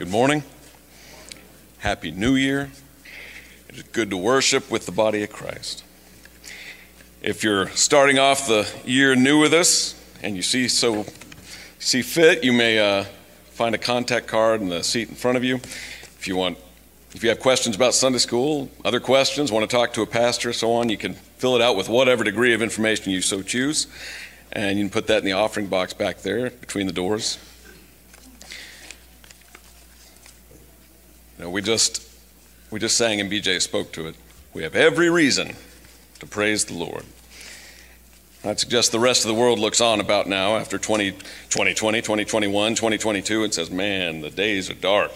Good morning. Happy New Year. It is good to worship with the body of Christ. If you're starting off the year new with us and you see so see fit, you may uh, find a contact card in the seat in front of you. If you want, if you have questions about Sunday school, other questions, want to talk to a pastor, so on, you can fill it out with whatever degree of information you so choose, and you can put that in the offering box back there between the doors. You know, we just we just sang and BJ spoke to it. We have every reason to praise the Lord. I'd suggest the rest of the world looks on about now after 20, 2020, 2021, 2022 and says, Man, the days are dark.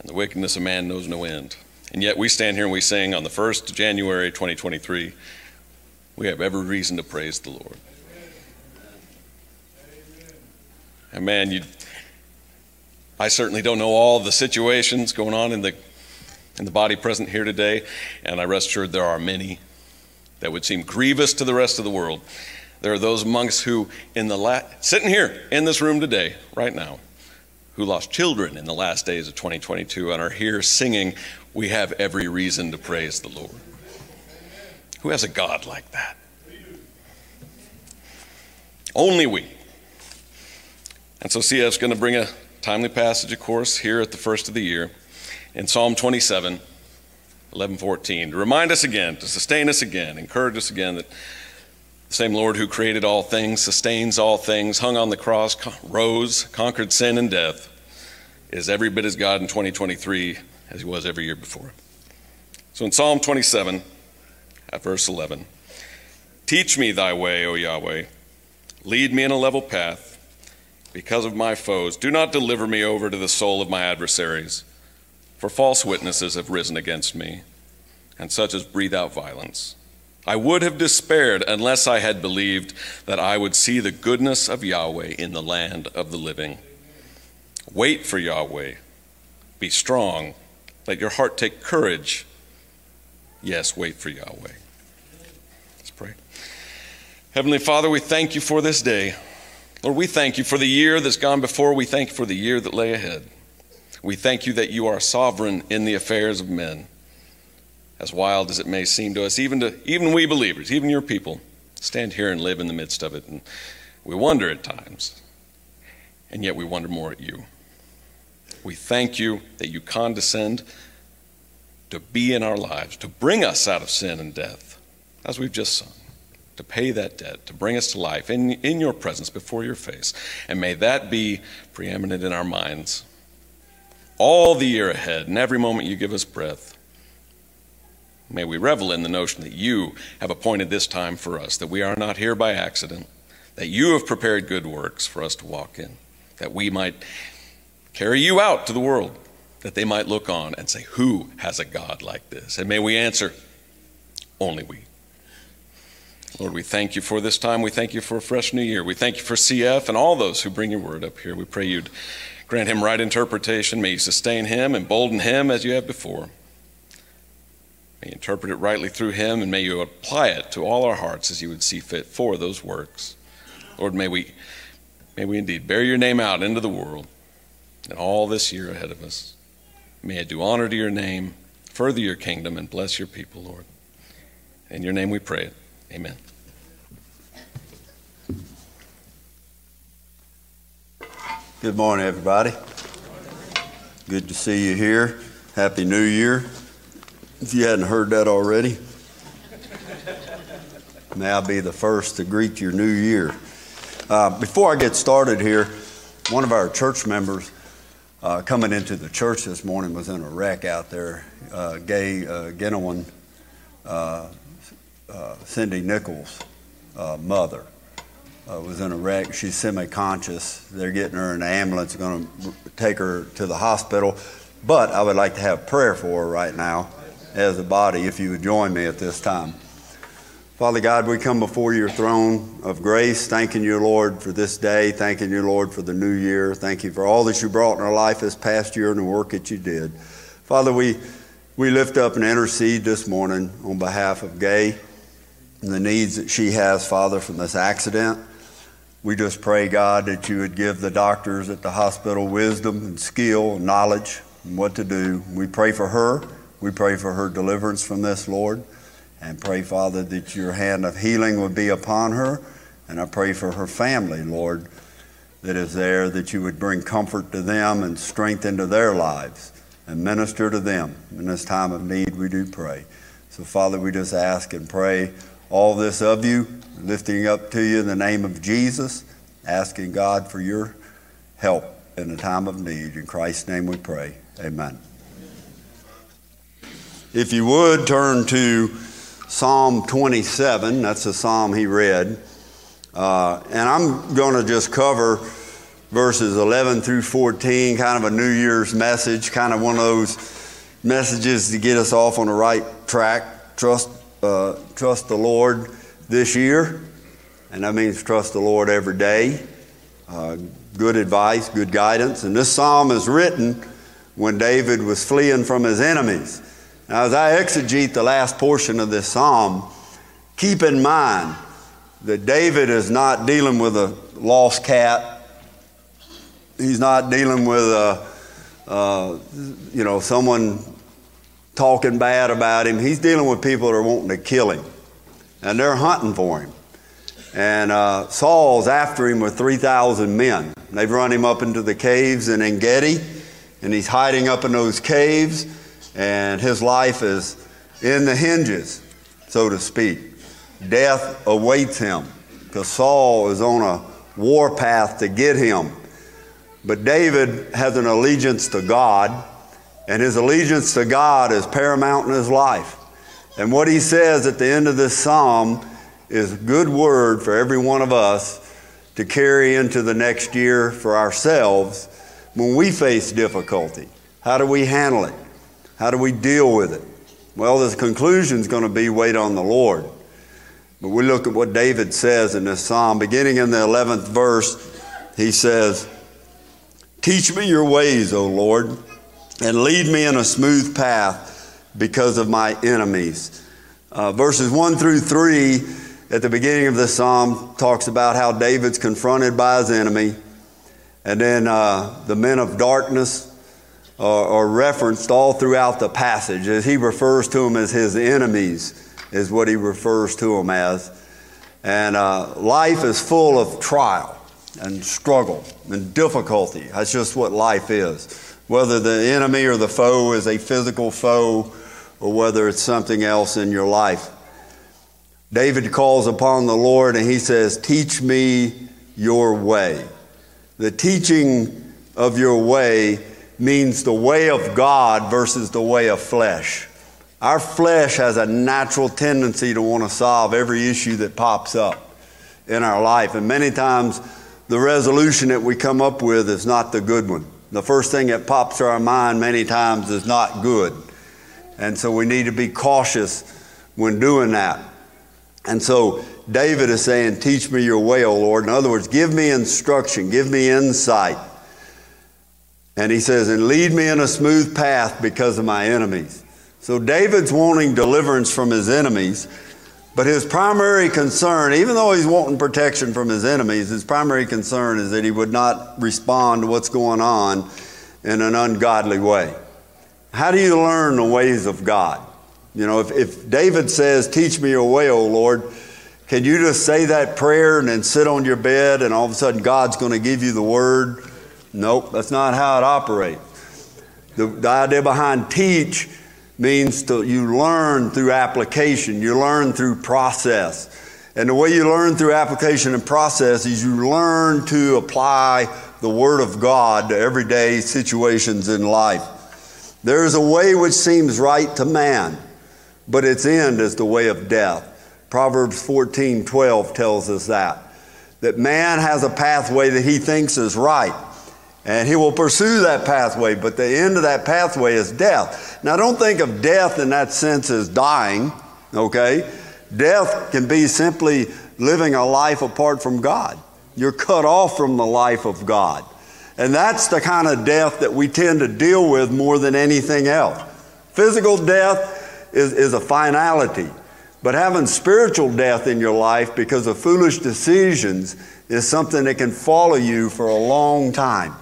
And the wickedness of man knows no end. And yet we stand here and we sing on the 1st of January 2023, we have every reason to praise the Lord. And man, you I certainly don't know all the situations going on in the, in the body present here today, and I rest assured there are many that would seem grievous to the rest of the world. There are those monks who, in the la- sitting here in this room today, right now, who lost children in the last days of 2022 and are here singing, We have every reason to praise the Lord. Who has a God like that? Only we. And so CF's going to bring a timely passage, of course, here at the first of the year in Psalm 27, 11, 14, to remind us again, to sustain us again, encourage us again that the same Lord who created all things, sustains all things, hung on the cross, rose, conquered sin and death, is every bit as God in 2023 as he was every year before. So in Psalm 27, at verse 11, Teach me thy way, O Yahweh. Lead me in a level path because of my foes. Do not deliver me over to the soul of my adversaries, for false witnesses have risen against me, and such as breathe out violence. I would have despaired unless I had believed that I would see the goodness of Yahweh in the land of the living. Wait for Yahweh. Be strong. Let your heart take courage. Yes, wait for Yahweh. Let's pray. Heavenly Father, we thank you for this day. Lord, we thank you for the year that's gone before. We thank you for the year that lay ahead. We thank you that you are sovereign in the affairs of men. As wild as it may seem to us, even to even we believers, even your people, stand here and live in the midst of it. And we wonder at times, and yet we wonder more at you. We thank you that you condescend to be in our lives, to bring us out of sin and death, as we've just sung to pay that debt, to bring us to life in, in your presence before your face. And may that be preeminent in our minds all the year ahead and every moment you give us breath. May we revel in the notion that you have appointed this time for us, that we are not here by accident, that you have prepared good works for us to walk in, that we might carry you out to the world, that they might look on and say, Who has a God like this? And may we answer, Only we. Lord, we thank you for this time. We thank you for a fresh new year. We thank you for CF and all those who bring your word up here. We pray you'd grant him right interpretation. May you sustain him, embolden him as you have before. May you interpret it rightly through him, and may you apply it to all our hearts as you would see fit for those works. Lord, may we, may we indeed bear your name out into the world and all this year ahead of us. May it do honor to your name, further your kingdom, and bless your people, Lord. In your name we pray it. Amen. Good morning, everybody. Good to see you here. Happy New Year. If you hadn't heard that already, may I be the first to greet your new year. Uh, before I get started here, one of our church members uh, coming into the church this morning was in a wreck out there. Uh, Gay uh, Genowan uh, Cindy Nichols' uh, mother. Uh, was in a wreck. She's semi-conscious. They're getting her in the ambulance, going to take her to the hospital. But I would like to have prayer for her right now as a body, if you would join me at this time. Father God, we come before your throne of grace, thanking you, Lord, for this day, thanking you, Lord, for the new year. Thank you for all that you brought in our life this past year and the work that you did. Father, we, we lift up and intercede this morning on behalf of Gay the needs that she has, Father, from this accident. We just pray, God, that you would give the doctors at the hospital wisdom and skill and knowledge and what to do. We pray for her. We pray for her deliverance from this, Lord. And pray, Father, that your hand of healing would be upon her. And I pray for her family, Lord, that is there, that you would bring comfort to them and strength into their lives and minister to them. In this time of need, we do pray. So, Father, we just ask and pray all this of you, lifting up to you in the name of Jesus, asking God for your help in a time of need. In Christ's name we pray. Amen. If you would turn to Psalm 27, that's the psalm he read. Uh, and I'm going to just cover verses 11 through 14, kind of a New Year's message, kind of one of those messages to get us off on the right track. Trust, uh, trust the Lord this year, and that means trust the Lord every day. Uh, good advice, good guidance. And this psalm is written when David was fleeing from his enemies. Now, as I exegete the last portion of this psalm, keep in mind that David is not dealing with a lost cat He's not dealing with, uh, uh, you know, someone talking bad about him. He's dealing with people that are wanting to kill him, and they're hunting for him. And uh, Saul's after him with 3,000 men. They've run him up into the caves in En Gedi, and he's hiding up in those caves, and his life is in the hinges, so to speak. Death awaits him because Saul is on a war path to get him. But David has an allegiance to God, and his allegiance to God is paramount in his life. And what he says at the end of this psalm is a good word for every one of us to carry into the next year for ourselves when we face difficulty. How do we handle it? How do we deal with it? Well, the conclusion is going to be wait on the Lord. But we look at what David says in this psalm. Beginning in the 11th verse, he says, Teach me your ways, O Lord, and lead me in a smooth path because of my enemies. Uh, verses 1 through 3 at the beginning of this psalm talks about how David's confronted by his enemy. And then uh, the men of darkness are, are, referenced all throughout the passage as he refers to them as his enemies, is what he refers to them as. And uh, life is full of trial and struggle and difficulty. That's just what life is. Whether the enemy or the foe is a physical foe or whether it's something else in your life. David calls upon the Lord and he says, Teach me your way. The teaching of your way means the way of God versus the way of flesh. Our flesh has a natural tendency to want to solve every issue that pops up in our life. And many times, the resolution that we come up with is not the good one. The first thing that pops to our mind many times is not good. And so we need to be cautious when doing that. And so David is saying, Teach me your way, O Lord. In other words, give me instruction, give me insight. And he says, And lead me in a smooth path because of my enemies. So David's wanting deliverance from his enemies. But his primary concern, even though he's wanting protection from his enemies, his primary concern is that he would not respond to what's going on in an ungodly way. How do you learn the ways of God? You know, if, if David says, Teach me your way, O Lord, can you just say that prayer and then sit on your bed and all of a sudden God's going to give you the word? Nope, that's not how it operates. The, the idea behind teach means to you learn through application, you learn through process. And the way you learn through application and process is you learn to apply the Word of God to everyday situations in life. There is a way which seems right to man, but its end is the way of death. Proverbs 14 12 tells us that. That man has a pathway that he thinks is right and he will pursue that pathway, but the end of that pathway is death. Now, don't think of death in that sense as dying, okay? Death can be simply living a life apart from God. You're cut off from the life of God. And that's the kind of death that we tend to deal with more than anything else. Physical death is, is a finality, But having spiritual death in your life because of foolish decisions is something that can follow you for a long time.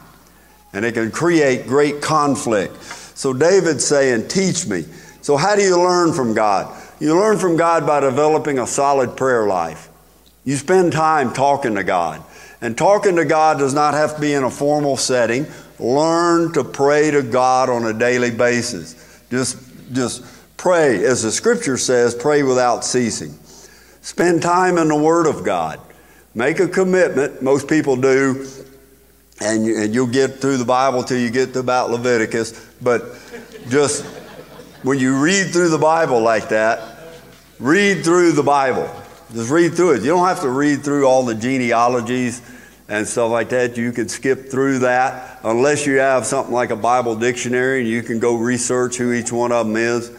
And it can create great conflict. So David's saying, Teach me. So, how do you learn from God? You learn from God by developing a solid prayer life. You spend time talking to God. And talking to God does not have to be in a formal setting. Learn to pray to God on a daily basis. Just, just pray. As the scripture says, pray without ceasing. Spend time in the Word of God. Make a commitment. Most people do. And, you, and you'll get through the Bible till you get to about Leviticus. But just when you read through the Bible like that, read through the Bible. Just read through it. You don't have to read through all the genealogies and stuff like that. You can skip through that unless you have something like a Bible dictionary and you can go research who each one of them is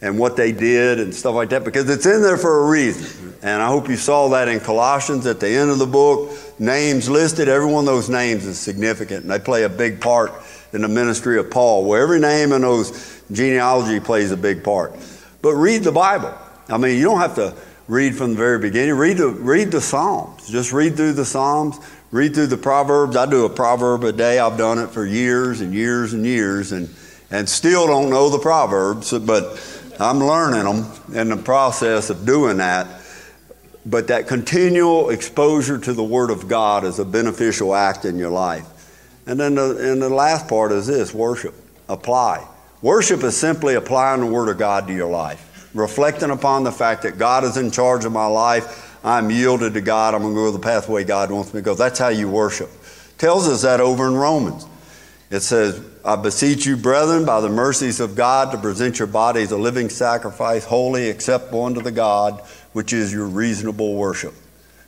and what they did and stuff like that because it's in there for a reason. And I hope you saw that in Colossians at the end of the book. Names listed, every one of those names is significant and they play a big part in the ministry of Paul, where every name in those genealogy plays a big part. But read the Bible. I mean, you don't have to read from the very beginning. Read the, read the Psalms. Just read through the Psalms, read through the Proverbs. I do a proverb a day. I've done it for years and years and years and, and still don't know the Proverbs, but I'm learning them in the process of doing that. But that continual exposure to the Word of God is a beneficial act in your life. And then the, and the last part is this worship. Apply. Worship is simply applying the Word of God to your life reflecting upon the fact that God is in charge of my life. I'm yielded to God. I'm going to go the pathway God wants me to go. That's how you worship. Tells us that over in Romans. It says, I beseech you, brethren, by the mercies of God, to present your bodies a living sacrifice, holy, acceptable unto the God, which is your reasonable worship.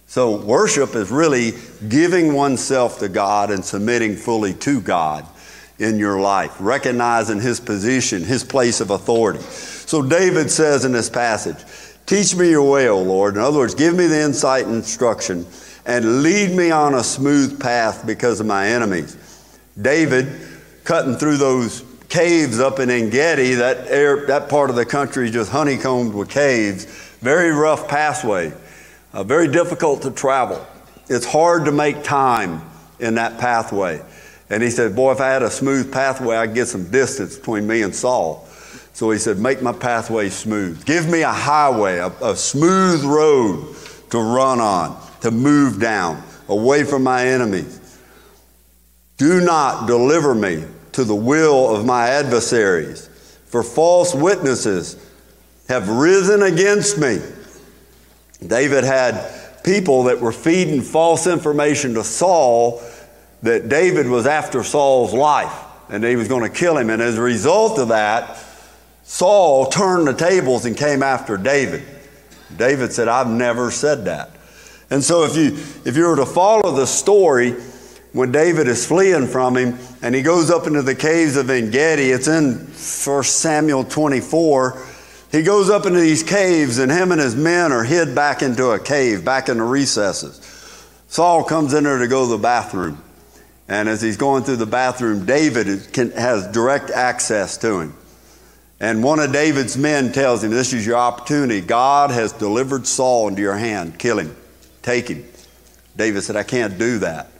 So, worship is really giving oneself to God and submitting fully to God in your life, recognizing His position, His place of authority. So David says in this passage, Teach me your way, O Lord. In other words, give me the insight and instruction and lead me on a smooth path because of my enemies. David, cutting through those caves up in Engedi, that, air, that part of the country just honeycombed with caves, very rough pathway, uh, very difficult to travel. It's hard to make time in that pathway. And he said, Boy, if I had a smooth pathway, I'd get some distance between me and Saul. So he said, Make my pathway smooth. Give me a highway, a, a smooth road to run on, to move down, away from my enemies. Do not deliver me to the will of my adversaries, for false witnesses have risen against me. David had people that were feeding false information to Saul that David was after Saul's life and he was going to kill him. And as a result of that, Saul turned the tables and came after David. David said, I've never said that. And so if you if you were to follow the story when David is fleeing from him and he goes up into the caves of Engedi, it's in 1 Samuel 24. He goes up into these caves and him and his men are hid back into a cave, back in the recesses. Saul comes in there to go to the bathroom. And as he's going through the bathroom, David can, has direct access to him. And one of David's men tells him, This is your opportunity. God has delivered Saul into your hand. Kill him. Take him. David said, I can't do that.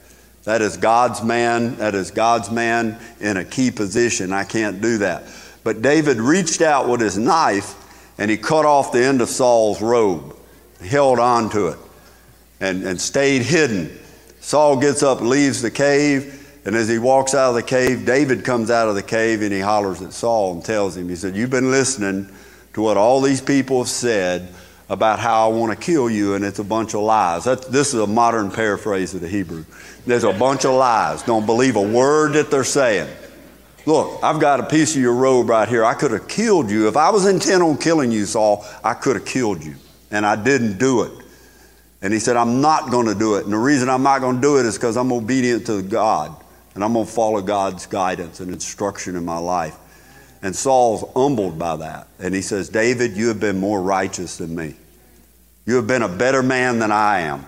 That is God's man. That is God's man in a key position. I can't do that. But David reached out with his knife and he cut off the end of Saul's robe, held on to it, and, and stayed hidden. Saul gets up, leaves the cave, and as he walks out of the cave, David comes out of the cave and he hollers at Saul and tells him, He said, You've been listening to what all these people have said about how I want to kill you, and it's a bunch of lies. That's, this is a modern paraphrase of the Hebrew. There's a bunch of lies. Don't believe a word that they're saying. Look, I've got a piece of your robe right here. I could have killed you. If I was intent on killing you, Saul, I could have killed you. And I didn't do it. And he said, I'm not going to do it. And the reason I'm not going to do it is because I'm obedient to God and I'm going to follow God's guidance and instruction in my life. And Saul's humbled by that. And he says, David, you have been more righteous than me. You have been a better man than I am.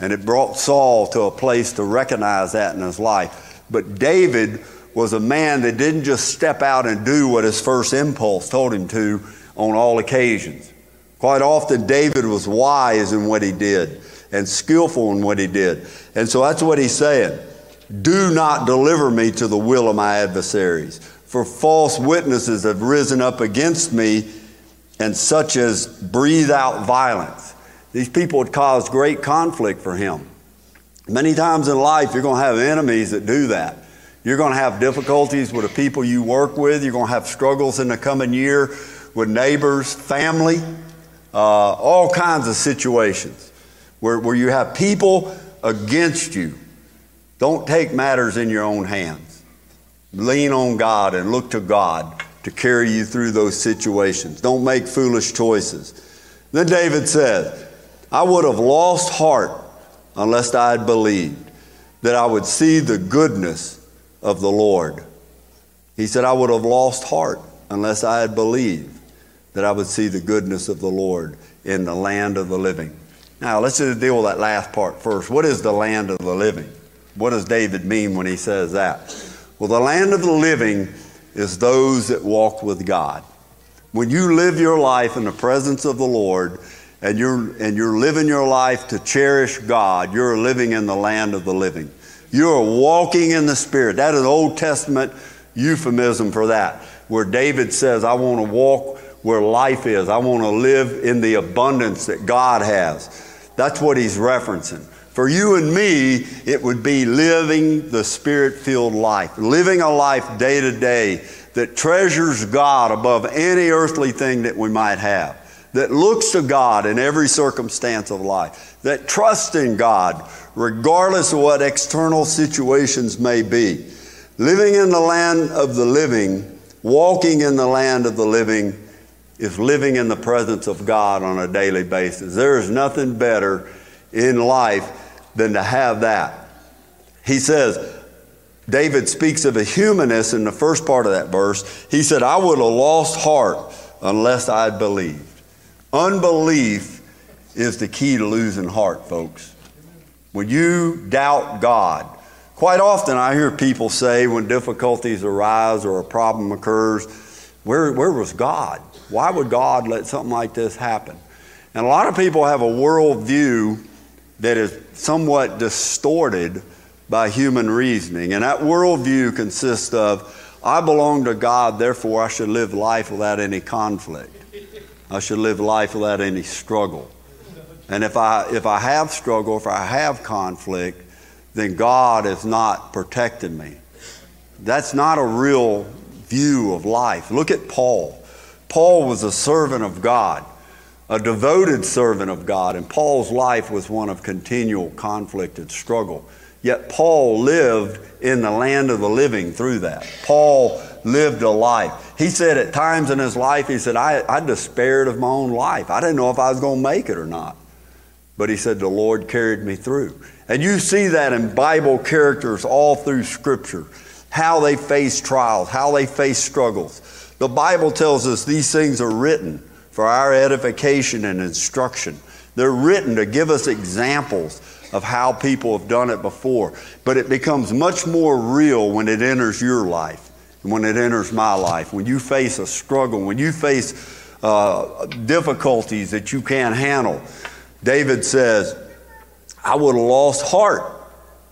And it brought Saul to a place to recognize that in his life. But David was a man that didn't just step out and do what his first impulse told him to on all occasions. Quite often, David was wise in what he did and skillful in what he did. And so that's what he's saying. Do not deliver me to the will of my adversaries, for false witnesses have risen up against me, and such as breathe out violence. These people had caused great conflict for him. Many times in life, you're going to have enemies that do that. You're going to have difficulties with the people you work with. You're going to have struggles in the coming year with neighbors, family, uh, all kinds of situations where, where you have people against you. Don't take matters in your own hands. Lean on God and look to God to carry you through those situations. Don't make foolish choices. Then David said, I would have lost heart unless I had believed that I would see the goodness of the Lord. He said, I would have lost heart unless I had believed that I would see the goodness of the Lord in the land of the living. Now, let's just deal with that last part first. What is the land of the living? What does David mean when he says that? Well, the land of the living is those that walk with God. When you live your life in the presence of the Lord and you're, and you're living your life to cherish God, you're living in the land of the living. You're walking in the Spirit. That is Old Testament euphemism for that, where David says, I want to walk where life is. I want to live in the abundance that God has. That's what he's referencing. For you and me, it would be living the spirit filled life, living a life day to day that treasures God above any earthly thing that we might have, that looks to God in every circumstance of life, that trusts in God regardless of what external situations may be. Living in the land of the living, walking in the land of the living, is living in the presence of God on a daily basis. There is nothing better in life than to have that. He says, David speaks of a humanist in the first part of that verse. He said, I would have lost heart unless I'd believed. Unbelief is the key to losing heart, folks. When you doubt God, quite often I hear people say when difficulties arise or a problem occurs, where, where was God? Why would God let something like this happen? And a lot of people have a worldview that is somewhat distorted by human reasoning. And that worldview consists of I belong to God, therefore I should live life without any conflict. I should live life without any struggle. And if I, if I have struggle, if I have conflict, then God is not protecting me. That's not a real view of life. Look at Paul. Paul was a servant of God, a devoted servant of God, and Paul's life was one of continual conflict and struggle. Yet Paul lived in the land of the living through that. Paul lived a life. He said at times in his life, he said, I, I despaired of my own life. I didn't know if I was going to make it or not. But he said, The Lord carried me through. And you see that in Bible characters all through Scripture how they face trials, how they face struggles. The Bible tells us these things are written for our edification and instruction. They're written to give us examples of how people have done it before. But it becomes much more real when it enters your life, when it enters my life, when you face a struggle, when you face uh, difficulties that you can't handle. David says, I would have lost heart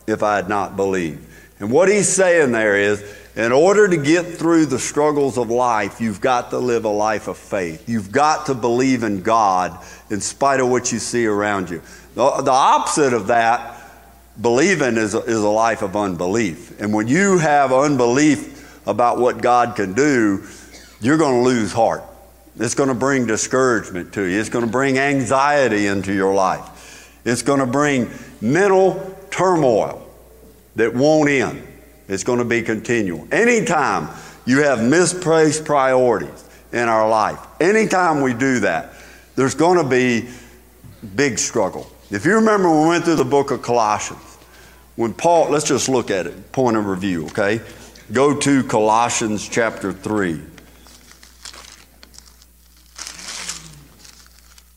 if I had not believed. And what he's saying there is, in order to get through the struggles of life, you've got to live a life of faith. You've got to believe in God in spite of what you see around you. The, opposite of that, believing, is a, is a life of unbelief. And when you have unbelief about what God can do, you're going to lose heart. It's going to bring discouragement to you. It's going to bring anxiety into your life. It's going to bring mental turmoil that won't end. It's going to be continual. Anytime you have misplaced priorities in our life, anytime we do that, there's going to be big struggle. If you remember, we went through the book of Colossians. When Paul, let's just look at it, point of review, okay? Go to Colossians chapter 3.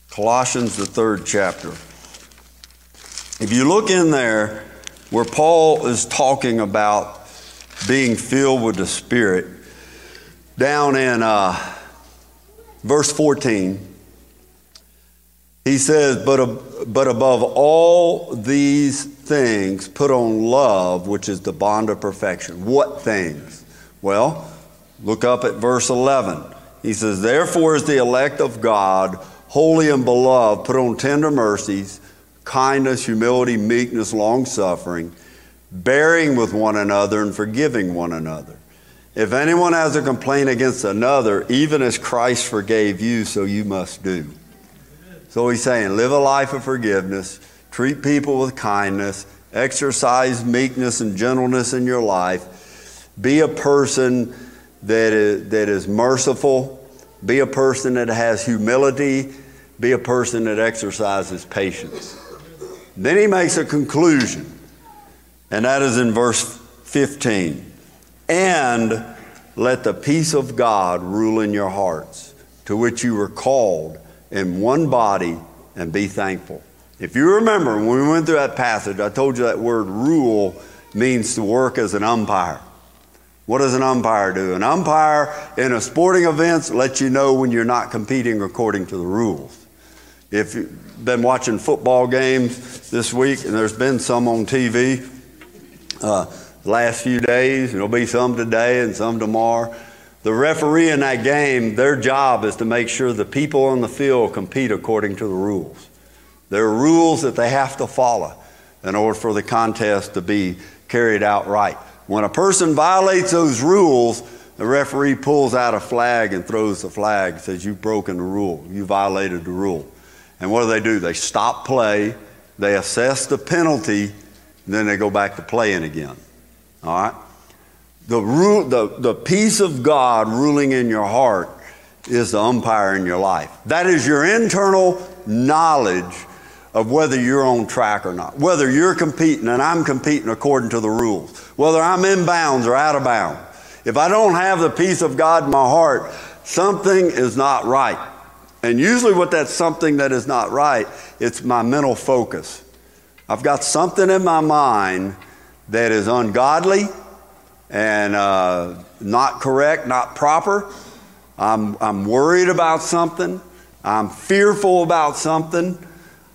Colossians, the third chapter. If you look in there, where Paul is talking about being filled with the Spirit, down in uh, verse 14, He says, but, but above all these things, put on love, which is the bond of perfection. What things? Well, look up at verse 11. He says, Therefore is the elect of God, holy and beloved, put on tender mercies, kindness, humility, meekness, long suffering, bearing with one another and forgiving one another. If anyone has a complaint against another, even as Christ forgave you, so you must do. So he's saying, live a life of forgiveness, treat people with kindness, exercise meekness and gentleness in your life, be a person that is, that is merciful, be a person that has humility, be a person that exercises patience. Then he makes a conclusion, and that is in verse 15. And let the peace of God rule in your hearts, to which you were called in one body, and be thankful. If you remember, when we went through that passage, I told you that word rule means to work as an umpire. What does an umpire do? An umpire in a sporting event lets you know when you're not competing according to the rules. If you've been watching football games this week, and there's been some on TV uh, last few days, and there'll be some today and some tomorrow. The referee in that game, their job is to make sure the people on the field compete according to the rules. There are rules that they have to follow in order for the contest to be carried out right. When a person violates those rules, the referee pulls out a flag and throws the flag, says, You've broken the rule. You violated the rule. And what do they do? They stop play, they assess the penalty, and then they go back to playing again. All right? The, rule, the, the peace of God ruling in your heart is the umpire in your life. That is your internal knowledge of whether you're on track or not, whether you're competing and I'm competing according to the rules, whether I'm in bounds or out of bounds. If I don't have the peace of God in my heart, something is not right. And usually, what that's something that is not right, it's my mental focus. I've got something in my mind that is ungodly and uh, not correct, not proper. I'm, I'm worried about something. I'm fearful about something.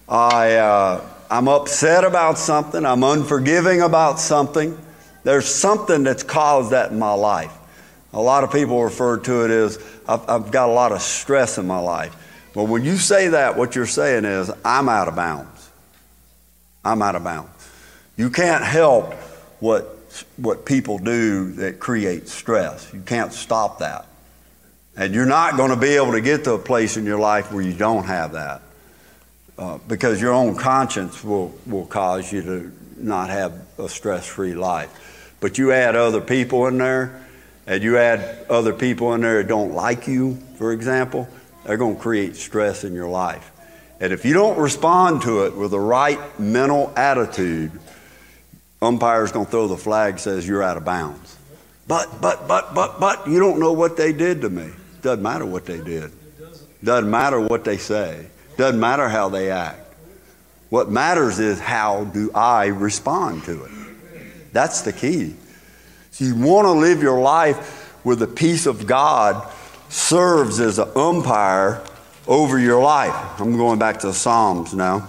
I, uh, I'm upset about something. I'm unforgiving about something. There's something that's caused that in my life. A lot of people refer to it as I've, I've got a lot of stress in my life. Well, when you say that, what you're saying is I'm out of bounds. I'm out of bounds. You can't help what, what people do that creates stress. You can't stop that. And you're not going to be able to get to a place in your life where you don't have that. Uh, because your own conscience will, will cause you to not have a stress free life. But you add other people in there, and you add other people in there that don't like you, for example, they're going to create stress in your life. And if you don't respond to it with the right mental attitude, umpire's going to throw the flag says you're out of bounds. But, but, but, but, but, you don't know what they did to me. Doesn't matter what they did. Doesn't matter what they say. Doesn't matter how they act. What matters is how do I respond to it. That's the key. So you want to live your life where the peace of God serves as an umpire over your life. I'm going back to Psalms now.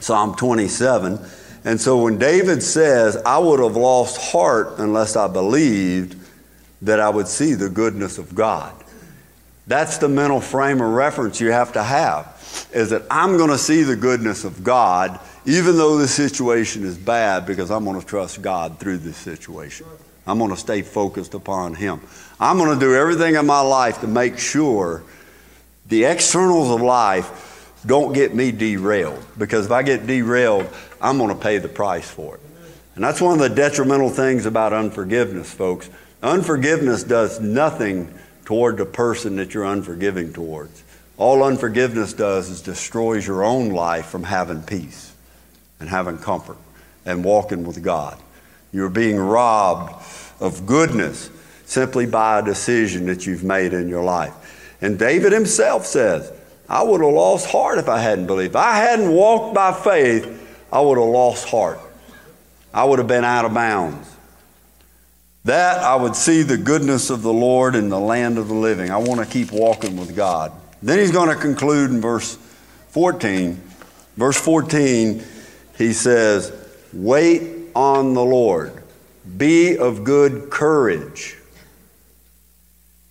Psalm 27. And so when David says, I would have lost heart unless I believed that I would see the goodness of God. That's the mental frame of reference you have to have is that I'm going to see the goodness of God, even though the situation is bad, because I'm going to trust God through this situation. I'm going to stay focused upon Him. I'm going to do everything in my life to make sure the externals of life don't get me derailed, because if I get derailed, I'm going to pay the price for it. And that's one of the detrimental things about unforgiveness, folks. Unforgiveness does nothing toward the person that you're unforgiving towards. All unforgiveness does is destroys your own life from having peace and having comfort and walking with God. You're being robbed of goodness simply by a decision that you've made in your life. And David himself says, I would have lost heart if I hadn't believed. If I hadn't walked by faith, I would have lost heart. I would have been out of bounds. That I would see the goodness of the Lord in the land of the living. I want to keep walking with God. Then he's going to conclude in verse 14, verse 14, he says, Wait on the Lord, be of good courage,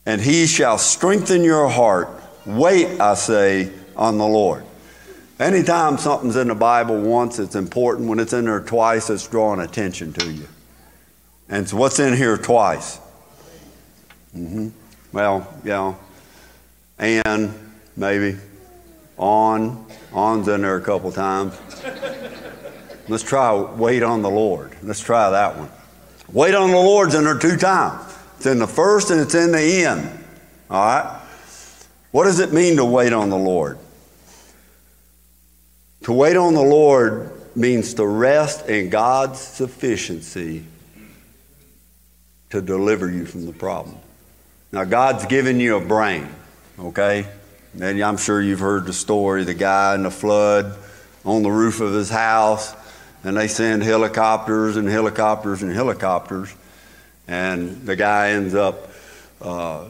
and he shall strengthen your heart. Wait, I say, on the Lord. Anytime something's in the Bible once, it's important. When it's in there twice, it's drawing attention to you. And so what's in here twice? Mm-hmm. Well, yeah. And maybe. On. On's in there a couple times. Let's try wait on the Lord. Let's try that one. Wait on the Lord's in there two times. It's in the first and it's in the end. All right? What does it mean to wait on the Lord? To wait on the Lord means to rest in God's sufficiency to deliver you from the problem. Now, God's given you a brain, okay? And I'm sure you've heard the story the guy in the flood on the roof of his house, and they send helicopters and helicopters and helicopters, and the guy ends up uh,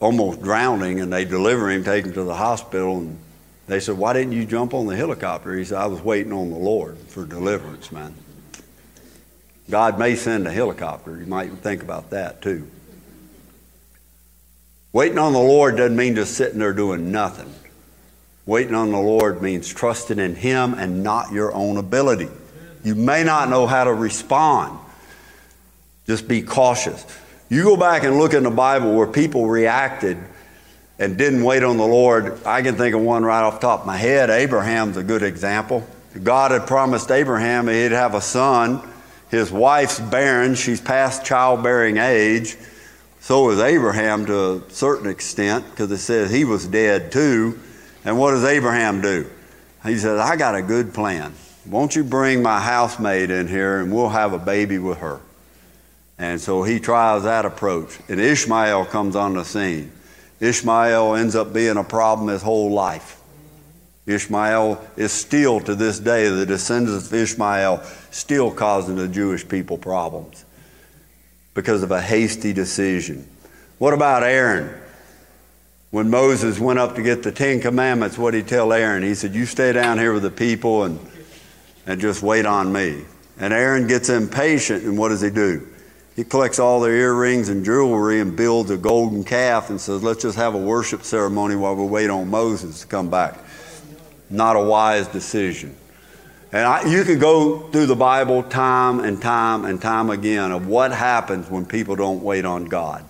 almost drowning, and they deliver him, take him to the hospital, and they said, Why didn't you jump on the helicopter? He said, I was waiting on the Lord for deliverance, man. God may send a helicopter. You might think about that too. Waiting on the Lord doesn't mean just sitting there doing nothing. Waiting on the Lord means trusting in Him and not your own ability. You may not know how to respond. Just be cautious. You go back and look in the Bible where people reacted and didn't wait on the Lord. I can think of one right off the top of my head. Abraham's a good example. God had promised Abraham he'd have a son. His wife's barren, she's past childbearing age. So was Abraham to a certain extent because it says he was dead too. And what does Abraham do? He says, I got a good plan. Won't you bring my housemaid in here and we'll have a baby with her? And so he tries that approach. And Ishmael comes on the scene. Ishmael ends up being a problem his whole life. Ishmael is still to this day, the descendants of Ishmael, still causing the Jewish people problems because of a hasty decision. What about Aaron? When Moses went up to get the Ten Commandments, what did he tell Aaron? He said, You stay down here with the people and, and just wait on me. And Aaron gets impatient, and what does he do? He collects all their earrings and jewelry and builds a golden calf and says, Let's just have a worship ceremony while we wait on Moses to come back. Not a wise decision. And I, you could go through the Bible time and time and time again of what happens when people don't wait on God.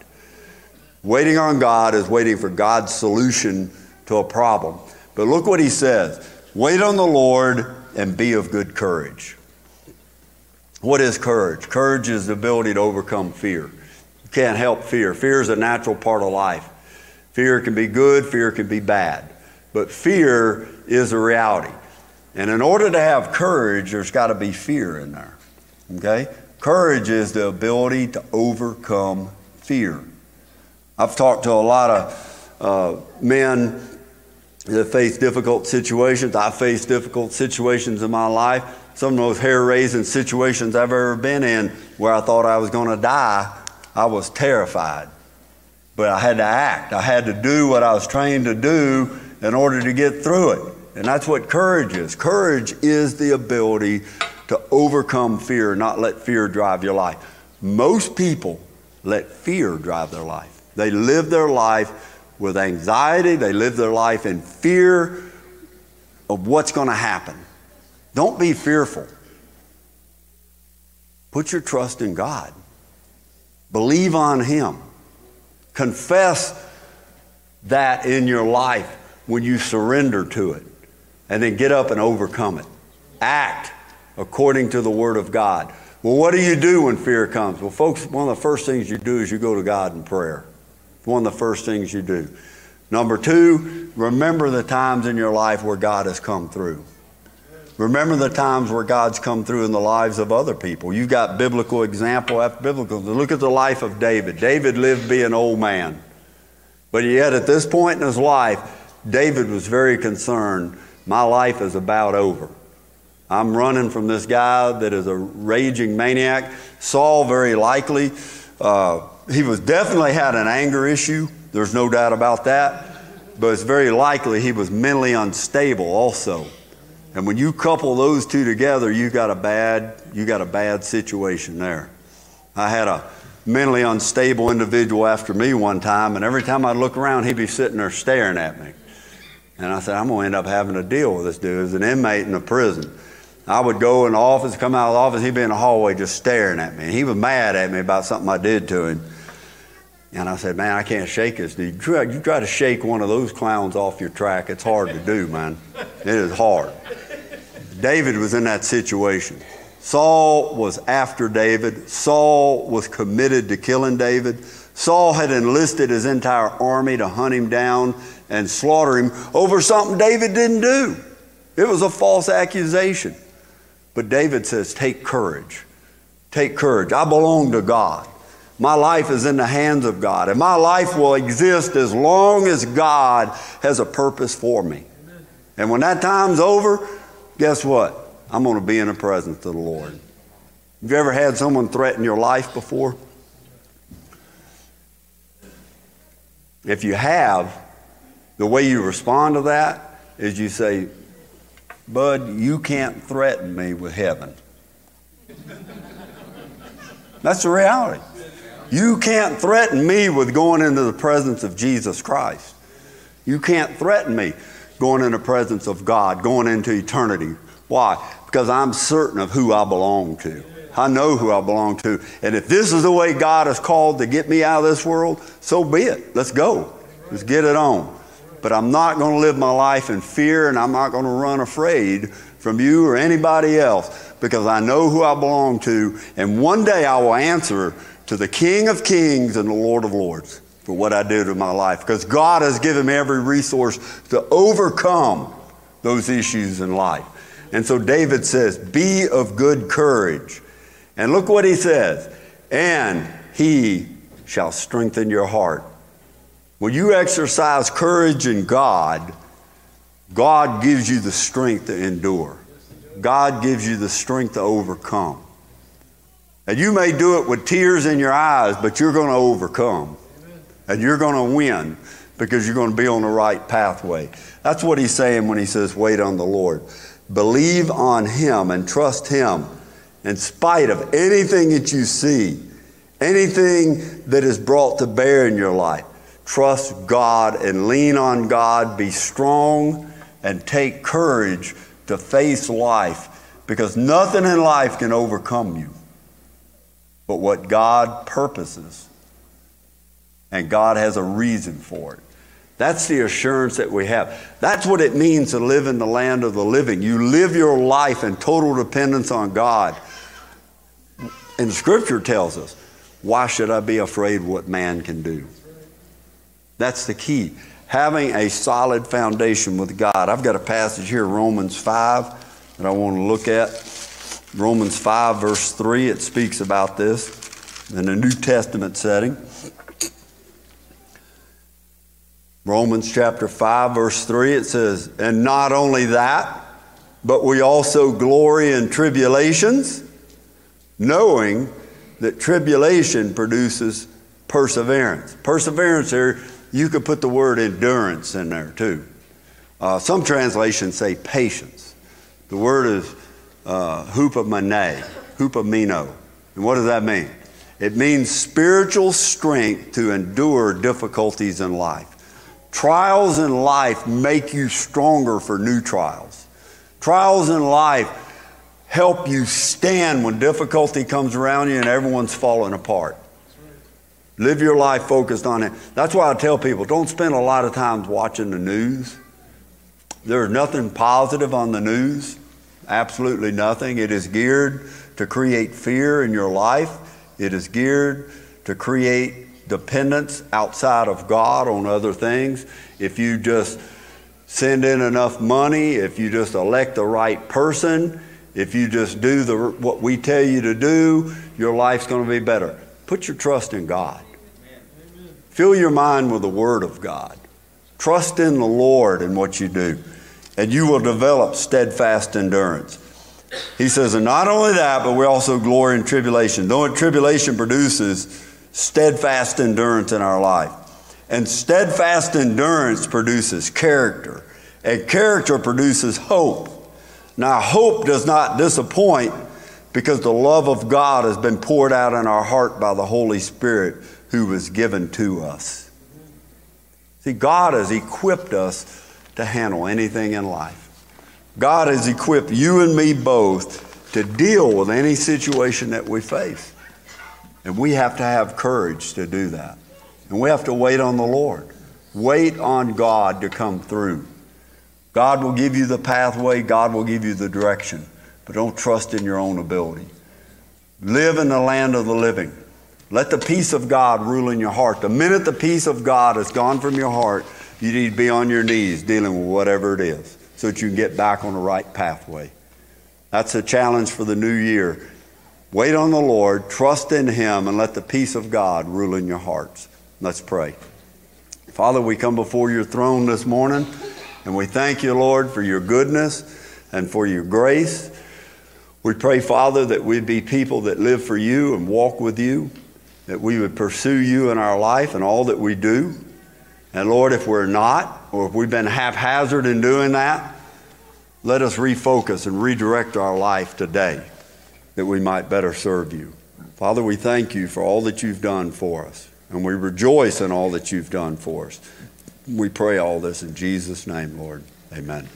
Waiting on God is waiting for God's solution to a problem. But look what he says wait on the Lord and be of good courage. What is courage? Courage is the ability to overcome fear. You can't help fear. Fear is a natural part of life. Fear can be good, fear can be bad. But fear is a reality. And in order to have courage, there's got to be fear in there. Okay? Courage is the ability to overcome fear. I've talked to a lot of uh, men that face difficult situations. I face difficult situations in my life. Some of those hair raising situations I've ever been in where I thought I was going to die, I was terrified. But I had to act. I had to do what I was trained to do in order to get through it. And that's what courage is. Courage is the ability to overcome fear, not let fear drive your life. Most people let fear drive their life. They live their life with anxiety, they live their life in fear of what's going to happen. Don't be fearful. Put your trust in God. Believe on Him. Confess that in your life when you surrender to it and then get up and overcome it. Act according to the Word of God. Well, what do you do when fear comes? Well, folks, one of the first things you do is you go to God in prayer. One of the first things you do. Number two, remember the times in your life where God has come through. Remember the times where God's come through in the lives of other people. You've got biblical example after biblical. Look at the life of David. David lived be an old man. But yet, at this point in his life, David was very concerned my life is about over. I'm running from this guy that is a raging maniac. Saul, very likely, uh, he was definitely had an anger issue. There's no doubt about that. but it's very likely he was mentally unstable also. And when you couple those two together, you got a bad, you got a bad situation there. I had a mentally unstable individual after me one time, and every time I'd look around, he'd be sitting there staring at me. And I said, I'm going to end up having to deal with this dude as an inmate in a prison. I would go in the office, come out of the office, he'd be in the hallway just staring at me. And he was mad at me about something I did to him. And I said, Man, I can't shake this dude. You try, you try to shake one of those clowns off your track, it's hard to do, man. It is hard. David was in that situation. Saul was after David. Saul was committed to killing David. Saul had enlisted his entire army to hunt him down and slaughter him over something David didn't do. It was a false accusation. But David says, Take courage. Take courage. I belong to God. My life is in the hands of God, and my life will exist as long as God has a purpose for me. And when that time's over, guess what? I'm going to be in the presence of the Lord. Have you ever had someone threaten your life before? If you have, the way you respond to that is you say, Bud, you can't threaten me with heaven. That's the reality. You can't threaten me with going into the presence of Jesus Christ. You can't threaten me going in the presence of God, going into eternity. Why? Because I'm certain of who I belong to. I know who I belong to. And if this is the way God has called to get me out of this world, so be it. Let's go. Let's get it on. But I'm not going to live my life in fear and I'm not going to run afraid from you or anybody else because I know who I belong to. And one day I will answer to the King of Kings and the Lord of Lords for what I did in my life because God has given me every resource to overcome those issues in life. And so David says, Be of good courage. And look what he says, and he shall strengthen your heart. When you exercise courage in God, God gives you the strength to endure. God gives you the strength to overcome. And you may do it with tears in your eyes, but you're going to overcome. And you're going to win because you're going to be on the right pathway. That's what he's saying when he says, wait on the Lord. Believe on him and trust him in spite of anything that you see, anything that is brought to bear in your life. Trust God and lean on God. Be strong and take courage to face life because nothing in life can overcome you but what God purposes. And God has a reason for it. That's the assurance that we have. That's what it means to live in the land of the living. You live your life in total dependence on God. And Scripture tells us, why should I be afraid what man can do? That's the key. Having a solid foundation with God. I've got a passage here, Romans 5, that I want to look at. Romans 5, verse 3, it speaks about this in a New Testament setting. Romans chapter 5, verse 3, it says, And not only that, but we also glory in tribulations, knowing that tribulation produces perseverance. Perseverance here, you could put the word endurance in there too. Uh, some translations say patience. The word is uh, hupomene, hupomino. And what does that mean? It means spiritual strength to endure difficulties in life. Trials in life make you stronger for new trials. Trials in life help you stand when difficulty comes around you and everyone's falling apart. Live your life focused on it. That's why I tell people don't spend a lot of time watching the news. There's nothing positive on the news. Absolutely nothing. It is geared to create fear in your life, it is geared to create dependence outside of God on other things. If you just send in enough money, if you just elect the right person, if you just do the, what we tell you to do, your life's going to be better. Put your trust in God. Fill your mind with the Word of God. Trust in the Lord in what you do and you will develop steadfast endurance. He says, and not only that, but we also glory in tribulation. Though tribulation produces steadfast endurance in our life. And steadfast endurance produces character, and character produces hope. Now, hope does not disappoint because the love of God has been poured out in our heart by the Holy Spirit who was given to us. See, God has equipped us to handle anything in life. God has equipped you and me both to deal with any situation that we face. And we have to have courage to do that. And we have to wait on the Lord. Wait on God to come through. God will give you the pathway, God will give you the direction, but don't trust in your own ability. Live in the land of the living. Let the peace of God rule in your heart. The minute the peace of God has gone from your heart, you need to be on your knees dealing with whatever it is so that you can get back on the right pathway. That's a challenge for the new year. Wait on the Lord, trust in Him, and let the peace of God rule in your hearts. Let's pray. Father, we come before your throne this morning, and we thank you, Lord, for your goodness and for your grace. We pray, Father, that we'd be people that live for you and walk with you, that we would pursue you in our life and all that we do. And Lord, if we're not, or if we've been haphazard in doing that, let us refocus and redirect our life today that we might better serve you. Father, we thank you for all that you've done for us, and we rejoice in all that you've done for us. We pray all this in Jesus' name, Lord. Amen.